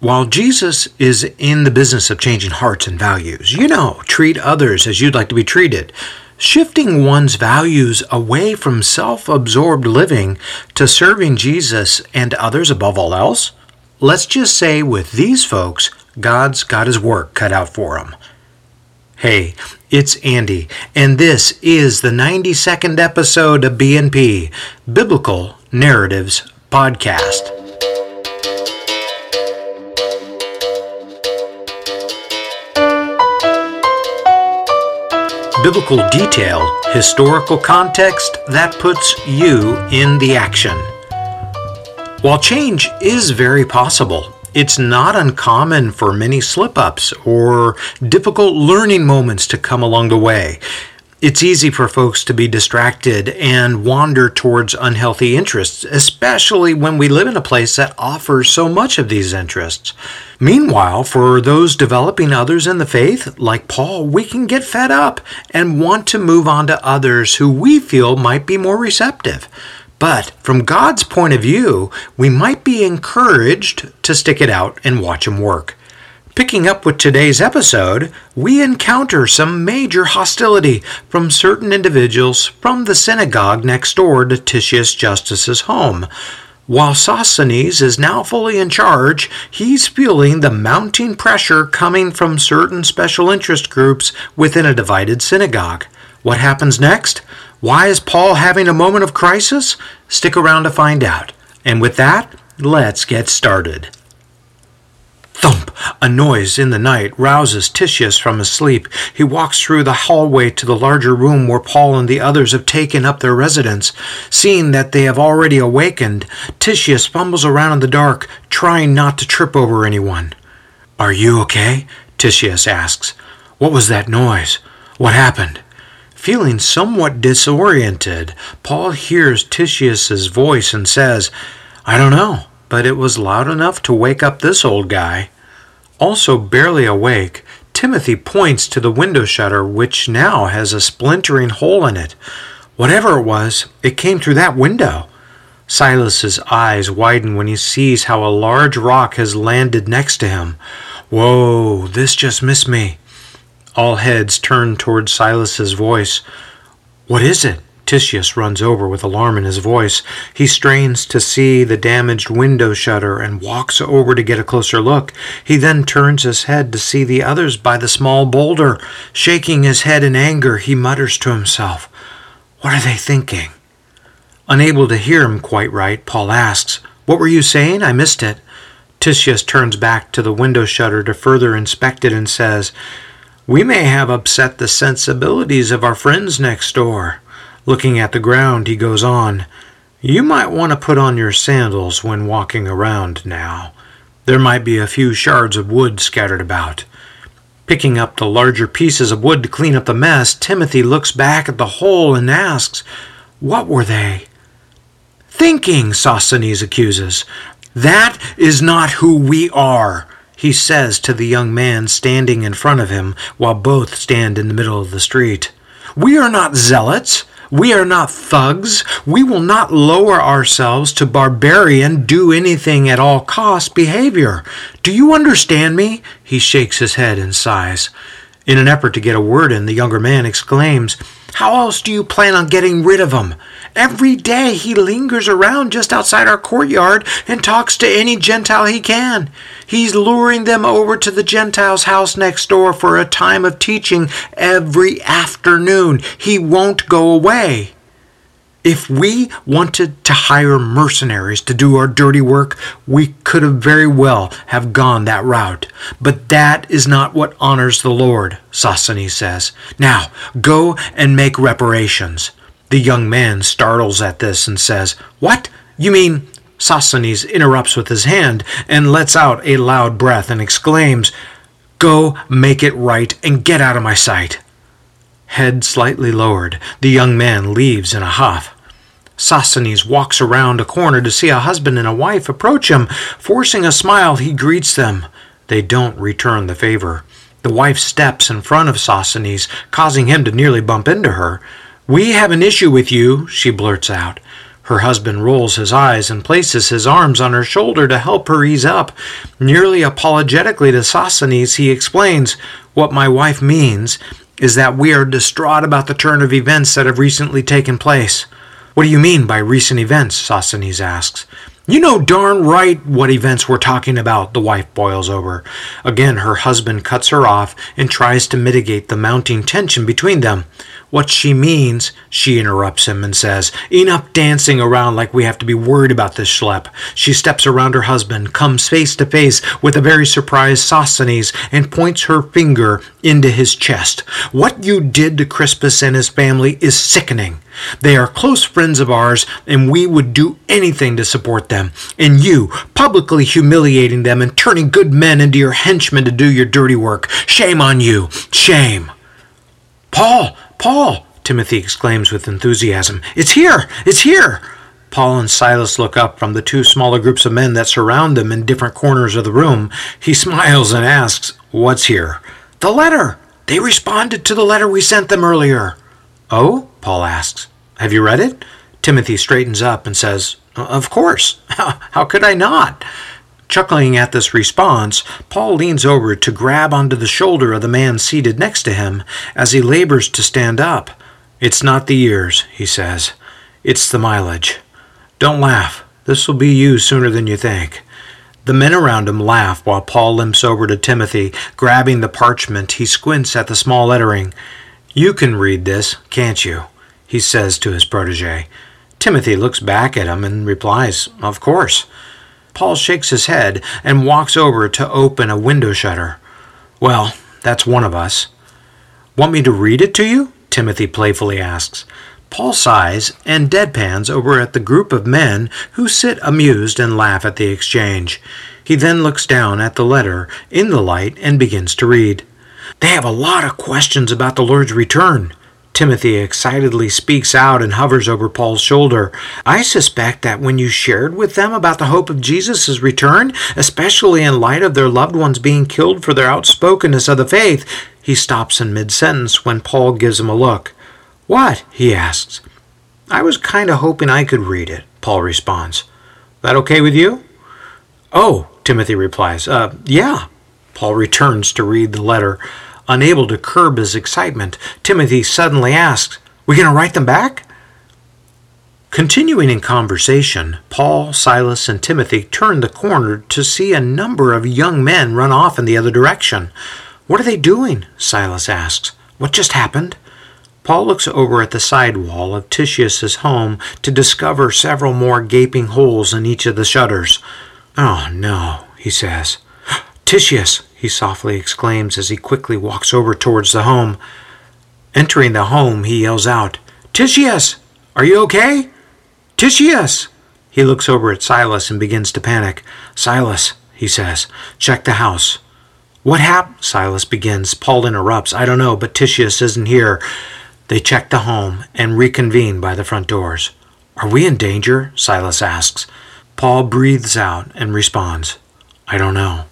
While Jesus is in the business of changing hearts and values, you know, treat others as you'd like to be treated. Shifting one's values away from self absorbed living to serving Jesus and others above all else? Let's just say with these folks, God's got his work cut out for him. Hey, it's Andy, and this is the 92nd episode of BNP, Biblical Narratives Podcast. Biblical detail, historical context that puts you in the action. While change is very possible, it's not uncommon for many slip ups or difficult learning moments to come along the way. It's easy for folks to be distracted and wander towards unhealthy interests, especially when we live in a place that offers so much of these interests. Meanwhile, for those developing others in the faith, like Paul, we can get fed up and want to move on to others who we feel might be more receptive. But from God's point of view, we might be encouraged to stick it out and watch Him work. Picking up with today's episode, we encounter some major hostility from certain individuals from the synagogue next door to Titius Justus's home. While Sosthenes is now fully in charge, he's feeling the mounting pressure coming from certain special interest groups within a divided synagogue. What happens next? Why is Paul having a moment of crisis? Stick around to find out. And with that, let's get started. Thump! A noise in the night rouses Titius from his sleep. He walks through the hallway to the larger room where Paul and the others have taken up their residence. Seeing that they have already awakened, Titius fumbles around in the dark, trying not to trip over anyone. Are you okay? Titius asks. What was that noise? What happened? Feeling somewhat disoriented, Paul hears Titius's voice and says, I don't know but it was loud enough to wake up this old guy. Also barely awake, Timothy points to the window shutter, which now has a splintering hole in it. Whatever it was, it came through that window. Silas's eyes widen when he sees how a large rock has landed next to him. Whoa, this just missed me. All heads turn toward Silas's voice. What is it? Titius runs over with alarm in his voice. He strains to see the damaged window shutter and walks over to get a closer look. He then turns his head to see the others by the small boulder. Shaking his head in anger, he mutters to himself, What are they thinking? Unable to hear him quite right, Paul asks, What were you saying? I missed it. Titius turns back to the window shutter to further inspect it and says, We may have upset the sensibilities of our friends next door. Looking at the ground, he goes on, You might want to put on your sandals when walking around now. There might be a few shards of wood scattered about. Picking up the larger pieces of wood to clean up the mess, Timothy looks back at the hole and asks, What were they? Thinking, Sosthenes accuses. That is not who we are, he says to the young man standing in front of him while both stand in the middle of the street. We are not zealots. We are not thugs. We will not lower ourselves to barbarian, do anything at all cost behavior. Do you understand me? He shakes his head and sighs. In an effort to get a word in, the younger man exclaims, How else do you plan on getting rid of him? Every day he lingers around just outside our courtyard and talks to any Gentile he can. He's luring them over to the Gentile's house next door for a time of teaching every afternoon. He won't go away. If we wanted to hire mercenaries to do our dirty work, we could have very well have gone that route. But that is not what honors the Lord, Sosthenes says. Now, go and make reparations. The young man startles at this and says, What? You mean? Sosthenes interrupts with his hand and lets out a loud breath and exclaims, Go make it right and get out of my sight. Head slightly lowered, the young man leaves in a huff. Sosthenes walks around a corner to see a husband and a wife approach him. Forcing a smile, he greets them. They don't return the favor. The wife steps in front of Sosthenes, causing him to nearly bump into her. We have an issue with you, she blurts out. Her husband rolls his eyes and places his arms on her shoulder to help her ease up. Nearly apologetically to Sosthenes, he explains, What my wife means is that we are distraught about the turn of events that have recently taken place. What do you mean by recent events? Sosthenes asks. You know darn right what events we're talking about, the wife boils over. Again, her husband cuts her off and tries to mitigate the mounting tension between them. What she means, she interrupts him and says, Enough dancing around like we have to be worried about this schlep. She steps around her husband, comes face to face with a very surprised Sosthenes, and points her finger into his chest. What you did to Crispus and his family is sickening. They are close friends of ours, and we would do anything to support them. And you, publicly humiliating them and turning good men into your henchmen to do your dirty work. Shame on you! Shame! Paul! Paul! Timothy exclaims with enthusiasm. It's here! It's here! Paul and Silas look up from the two smaller groups of men that surround them in different corners of the room. He smiles and asks, What's here? The letter! They responded to the letter we sent them earlier. Oh? Paul asks. Have you read it? Timothy straightens up and says, Of course. How could I not? Chuckling at this response, Paul leans over to grab onto the shoulder of the man seated next to him as he labors to stand up. It's not the years, he says. It's the mileage. Don't laugh. This will be you sooner than you think. The men around him laugh while Paul limps over to Timothy. Grabbing the parchment, he squints at the small lettering. You can read this, can't you? he says to his protege. Timothy looks back at him and replies, Of course. Paul shakes his head and walks over to open a window shutter. Well, that's one of us. Want me to read it to you? Timothy playfully asks. Paul sighs and deadpans over at the group of men who sit amused and laugh at the exchange. He then looks down at the letter in the light and begins to read. They have a lot of questions about the Lord's return. Timothy excitedly speaks out and hovers over Paul's shoulder. I suspect that when you shared with them about the hope of Jesus' return, especially in light of their loved ones being killed for their outspokenness of the faith, he stops in mid sentence when Paul gives him a look. What? he asks. I was kind of hoping I could read it, Paul responds. That okay with you? Oh, Timothy replies. Uh, yeah. Paul returns to read the letter. Unable to curb his excitement, Timothy suddenly asks, We going to write them back? Continuing in conversation, Paul, Silas, and Timothy turn the corner to see a number of young men run off in the other direction. What are they doing? Silas asks. What just happened? Paul looks over at the side wall of Titius's home to discover several more gaping holes in each of the shutters. Oh no, he says. Titius, he softly exclaims as he quickly walks over towards the home. Entering the home, he yells out, Titius, are you okay? Titius! He looks over at Silas and begins to panic. Silas, he says, check the house. What happened? Silas begins. Paul interrupts. I don't know, but Titius isn't here. They check the home and reconvene by the front doors. Are we in danger? Silas asks. Paul breathes out and responds, I don't know.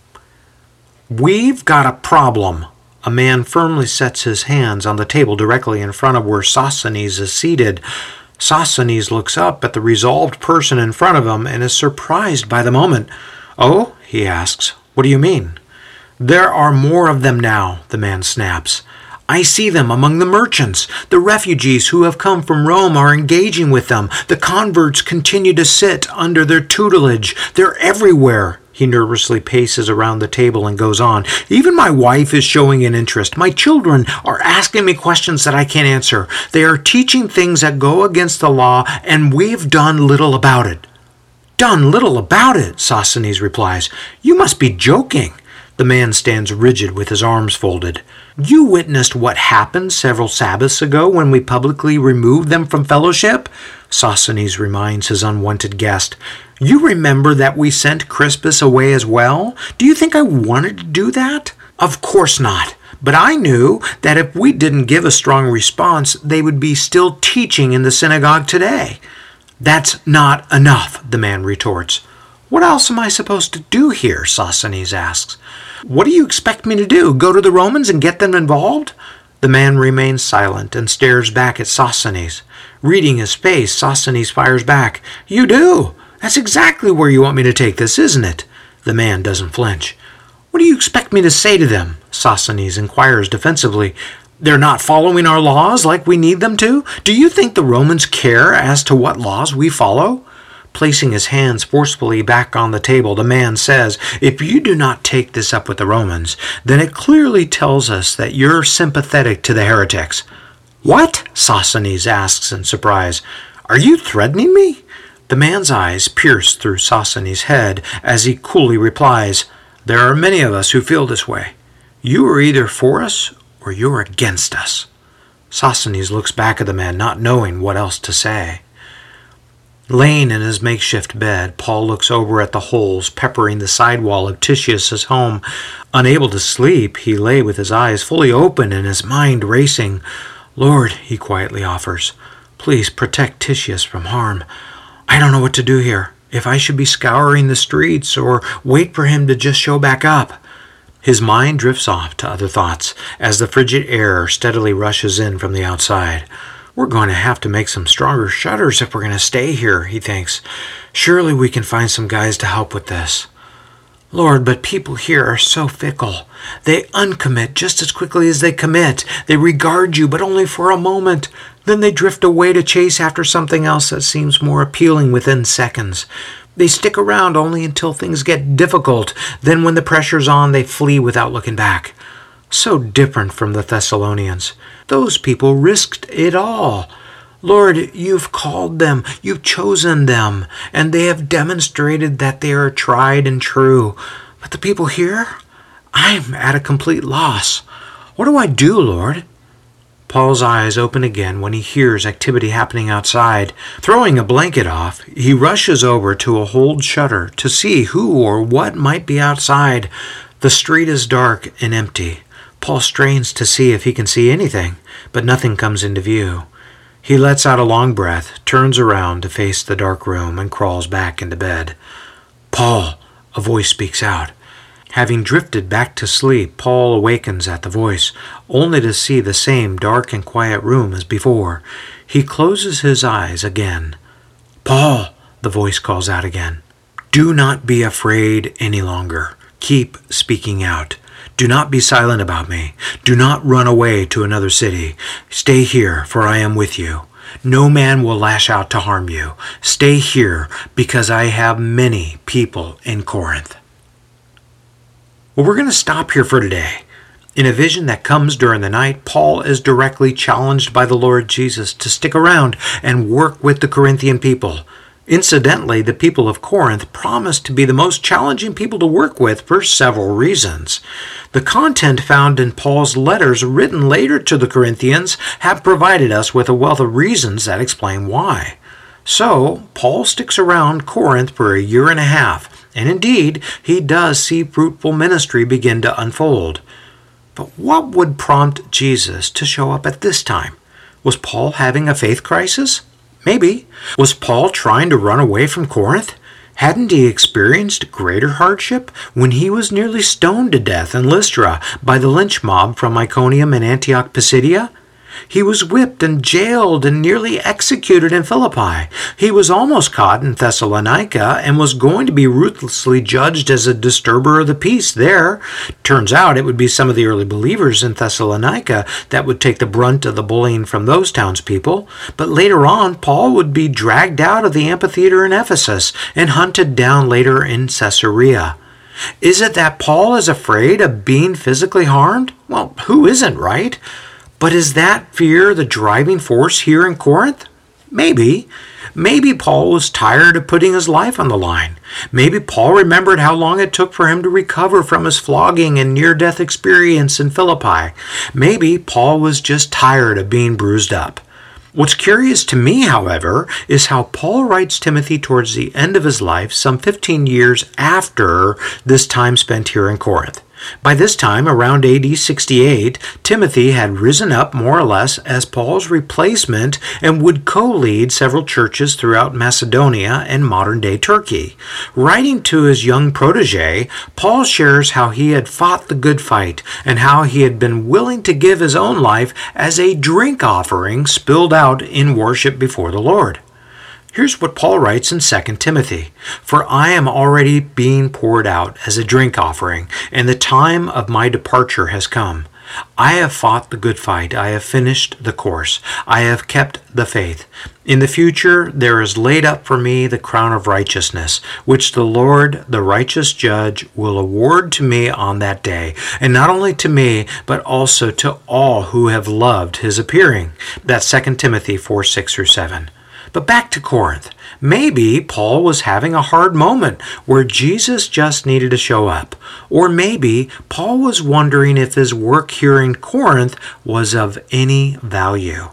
We've got a problem. A man firmly sets his hands on the table directly in front of where Sosthenes is seated. Sosthenes looks up at the resolved person in front of him and is surprised by the moment. Oh, he asks, what do you mean? There are more of them now, the man snaps. I see them among the merchants. The refugees who have come from Rome are engaging with them. The converts continue to sit under their tutelage. They're everywhere. He nervously paces around the table and goes on. Even my wife is showing an interest. My children are asking me questions that I can't answer. They are teaching things that go against the law, and we've done little about it. Done little about it, Sosthenes replies. You must be joking. The man stands rigid with his arms folded. You witnessed what happened several Sabbaths ago when we publicly removed them from fellowship? Sosthenes reminds his unwanted guest. You remember that we sent Crispus away as well? Do you think I wanted to do that? Of course not. But I knew that if we didn't give a strong response, they would be still teaching in the synagogue today. That's not enough, the man retorts. What else am I supposed to do here? Sosthenes asks. What do you expect me to do? Go to the Romans and get them involved? The man remains silent and stares back at Sosthenes. Reading his face, Sosthenes fires back. You do! That's exactly where you want me to take this, isn't it? The man doesn't flinch. What do you expect me to say to them? Sosthenes inquires defensively. They're not following our laws like we need them to? Do you think the Romans care as to what laws we follow? Placing his hands forcefully back on the table, the man says, If you do not take this up with the Romans, then it clearly tells us that you're sympathetic to the heretics. What? Sosthenes asks in surprise. Are you threatening me? The man's eyes pierce through Sosthenes' head as he coolly replies, There are many of us who feel this way. You are either for us or you are against us. Sosthenes looks back at the man, not knowing what else to say. Laying in his makeshift bed, Paul looks over at the holes peppering the side wall of Titius's home. Unable to sleep, he lay with his eyes fully open and his mind racing. Lord, he quietly offers, please protect Titius from harm. I don't know what to do here. If I should be scouring the streets or wait for him to just show back up. His mind drifts off to other thoughts as the frigid air steadily rushes in from the outside. We're going to have to make some stronger shutters if we're going to stay here, he thinks. Surely we can find some guys to help with this. Lord, but people here are so fickle. They uncommit just as quickly as they commit. They regard you, but only for a moment. Then they drift away to chase after something else that seems more appealing within seconds. They stick around only until things get difficult. Then, when the pressure's on, they flee without looking back. So different from the Thessalonians. Those people risked it all. Lord, you've called them, you've chosen them, and they have demonstrated that they are tried and true. But the people here, I'm at a complete loss. What do I do, Lord? Paul's eyes open again when he hears activity happening outside. Throwing a blanket off, he rushes over to a hold shutter to see who or what might be outside. The street is dark and empty. Paul strains to see if he can see anything, but nothing comes into view. He lets out a long breath, turns around to face the dark room, and crawls back into bed. Paul, a voice speaks out. Having drifted back to sleep, Paul awakens at the voice, only to see the same dark and quiet room as before. He closes his eyes again. Paul, the voice calls out again. Do not be afraid any longer. Keep speaking out. Do not be silent about me. Do not run away to another city. Stay here, for I am with you. No man will lash out to harm you. Stay here, because I have many people in Corinth. Well, we're going to stop here for today. In a vision that comes during the night, Paul is directly challenged by the Lord Jesus to stick around and work with the Corinthian people. Incidentally, the people of Corinth promised to be the most challenging people to work with for several reasons. The content found in Paul's letters written later to the Corinthians have provided us with a wealth of reasons that explain why. So, Paul sticks around Corinth for a year and a half, and indeed, he does see fruitful ministry begin to unfold. But what would prompt Jesus to show up at this time? Was Paul having a faith crisis? Maybe. Was Paul trying to run away from Corinth? Hadn't he experienced greater hardship when he was nearly stoned to death in Lystra by the lynch mob from Iconium and Antioch Pisidia? He was whipped and jailed and nearly executed in Philippi. He was almost caught in Thessalonica and was going to be ruthlessly judged as a disturber of the peace there. Turns out it would be some of the early believers in Thessalonica that would take the brunt of the bullying from those townspeople. But later on, Paul would be dragged out of the amphitheater in Ephesus and hunted down later in Caesarea. Is it that Paul is afraid of being physically harmed? Well, who isn't, right? But is that fear the driving force here in Corinth? Maybe. Maybe Paul was tired of putting his life on the line. Maybe Paul remembered how long it took for him to recover from his flogging and near death experience in Philippi. Maybe Paul was just tired of being bruised up. What's curious to me, however, is how Paul writes Timothy towards the end of his life, some 15 years after this time spent here in Corinth. By this time, around AD 68, Timothy had risen up more or less as Paul's replacement and would co lead several churches throughout Macedonia and modern day Turkey. Writing to his young protege, Paul shares how he had fought the good fight and how he had been willing to give his own life as a drink offering spilled out in worship before the Lord. Here's what Paul writes in 2 Timothy For I am already being poured out as a drink offering, and the time of my departure has come. I have fought the good fight. I have finished the course. I have kept the faith. In the future, there is laid up for me the crown of righteousness, which the Lord, the righteous judge, will award to me on that day, and not only to me, but also to all who have loved his appearing. That's 2 Timothy 4 6 or 7. But back to Corinth. Maybe Paul was having a hard moment where Jesus just needed to show up. Or maybe Paul was wondering if his work here in Corinth was of any value.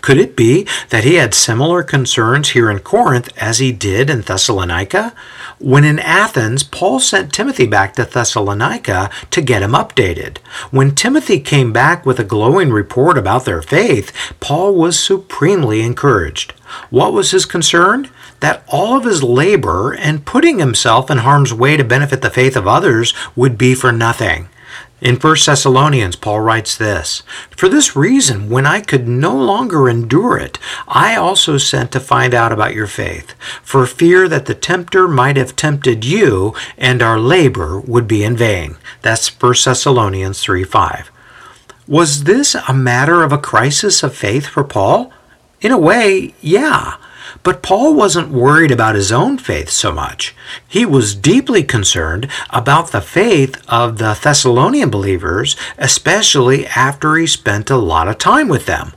Could it be that he had similar concerns here in Corinth as he did in Thessalonica? When in Athens, Paul sent Timothy back to Thessalonica to get him updated. When Timothy came back with a glowing report about their faith, Paul was supremely encouraged. What was his concern? That all of his labor and putting himself in harm's way to benefit the faith of others would be for nothing. In 1 Thessalonians, Paul writes this For this reason, when I could no longer endure it, I also sent to find out about your faith, for fear that the tempter might have tempted you, and our labor would be in vain. That's 1 Thessalonians 3 5. Was this a matter of a crisis of faith for Paul? In a way, yeah. But Paul wasn't worried about his own faith so much. He was deeply concerned about the faith of the Thessalonian believers, especially after he spent a lot of time with them.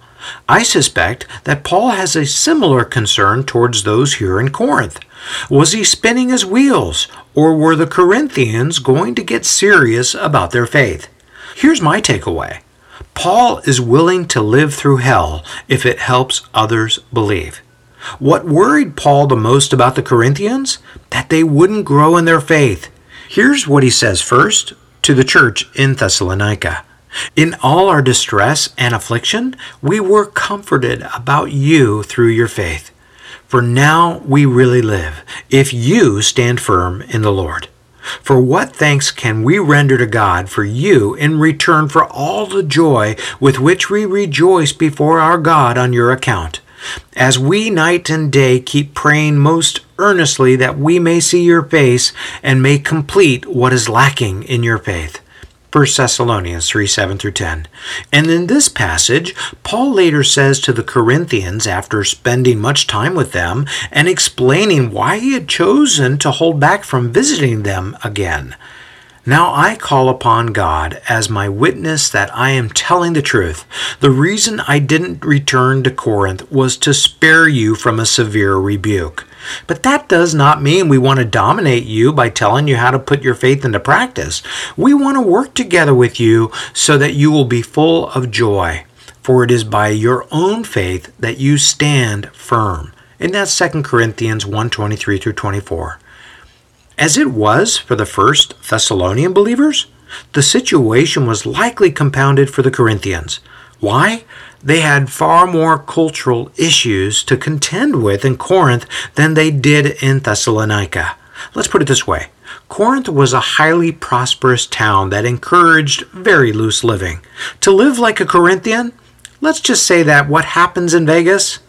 I suspect that Paul has a similar concern towards those here in Corinth. Was he spinning his wheels, or were the Corinthians going to get serious about their faith? Here's my takeaway Paul is willing to live through hell if it helps others believe. What worried Paul the most about the Corinthians? That they wouldn't grow in their faith. Here's what he says first to the church in Thessalonica. In all our distress and affliction, we were comforted about you through your faith. For now we really live, if you stand firm in the Lord. For what thanks can we render to God for you in return for all the joy with which we rejoice before our God on your account? As we night and day keep praying most earnestly that we may see your face and may complete what is lacking in your faith. 1 Thessalonians 3 7 through 10. And in this passage, Paul later says to the Corinthians, after spending much time with them and explaining why he had chosen to hold back from visiting them again. Now I call upon God as my witness that I am telling the truth. The reason I didn't return to Corinth was to spare you from a severe rebuke. But that does not mean we want to dominate you by telling you how to put your faith into practice. We want to work together with you so that you will be full of joy. For it is by your own faith that you stand firm. And that's 2 Corinthians 1 23 through 24. As it was for the first Thessalonian believers, the situation was likely compounded for the Corinthians. Why? They had far more cultural issues to contend with in Corinth than they did in Thessalonica. Let's put it this way Corinth was a highly prosperous town that encouraged very loose living. To live like a Corinthian, let's just say that what happens in Vegas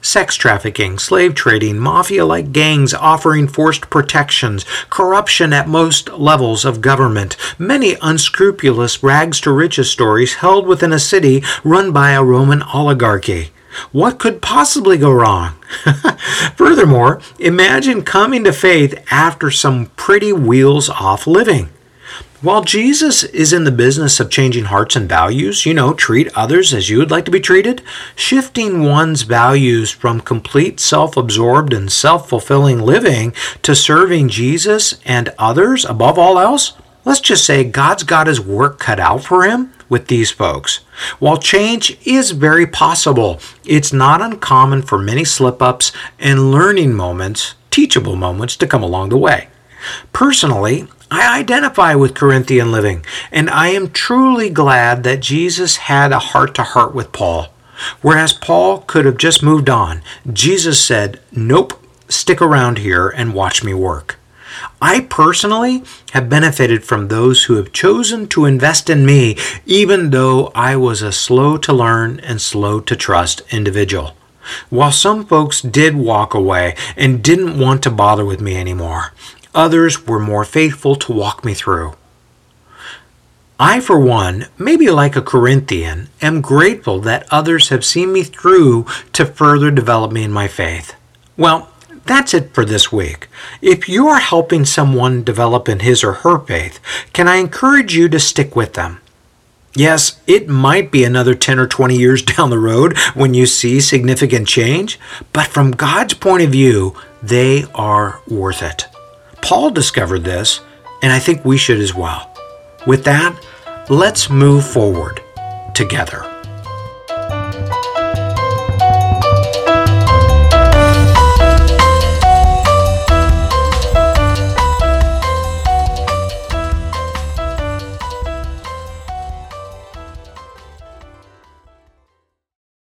sex trafficking, slave trading, mafia like gangs offering forced protections, corruption at most levels of government, many unscrupulous rags to riches stories held within a city run by a Roman oligarchy. What could possibly go wrong? Furthermore, imagine coming to faith after some pretty wheels off living. While Jesus is in the business of changing hearts and values, you know, treat others as you would like to be treated, shifting one's values from complete self absorbed and self fulfilling living to serving Jesus and others above all else, let's just say God's got his work cut out for him with these folks. While change is very possible, it's not uncommon for many slip ups and learning moments, teachable moments, to come along the way. Personally, I identify with Corinthian living, and I am truly glad that Jesus had a heart to heart with Paul. Whereas Paul could have just moved on, Jesus said, Nope, stick around here and watch me work. I personally have benefited from those who have chosen to invest in me, even though I was a slow to learn and slow to trust individual. While some folks did walk away and didn't want to bother with me anymore, others were more faithful to walk me through. I, for one, maybe like a Corinthian, am grateful that others have seen me through to further develop me in my faith. Well, that's it for this week. If you are helping someone develop in his or her faith, can I encourage you to stick with them? Yes, it might be another 10 or 20 years down the road when you see significant change, but from God's point of view, they are worth it. Paul discovered this, and I think we should as well. With that, let's move forward together.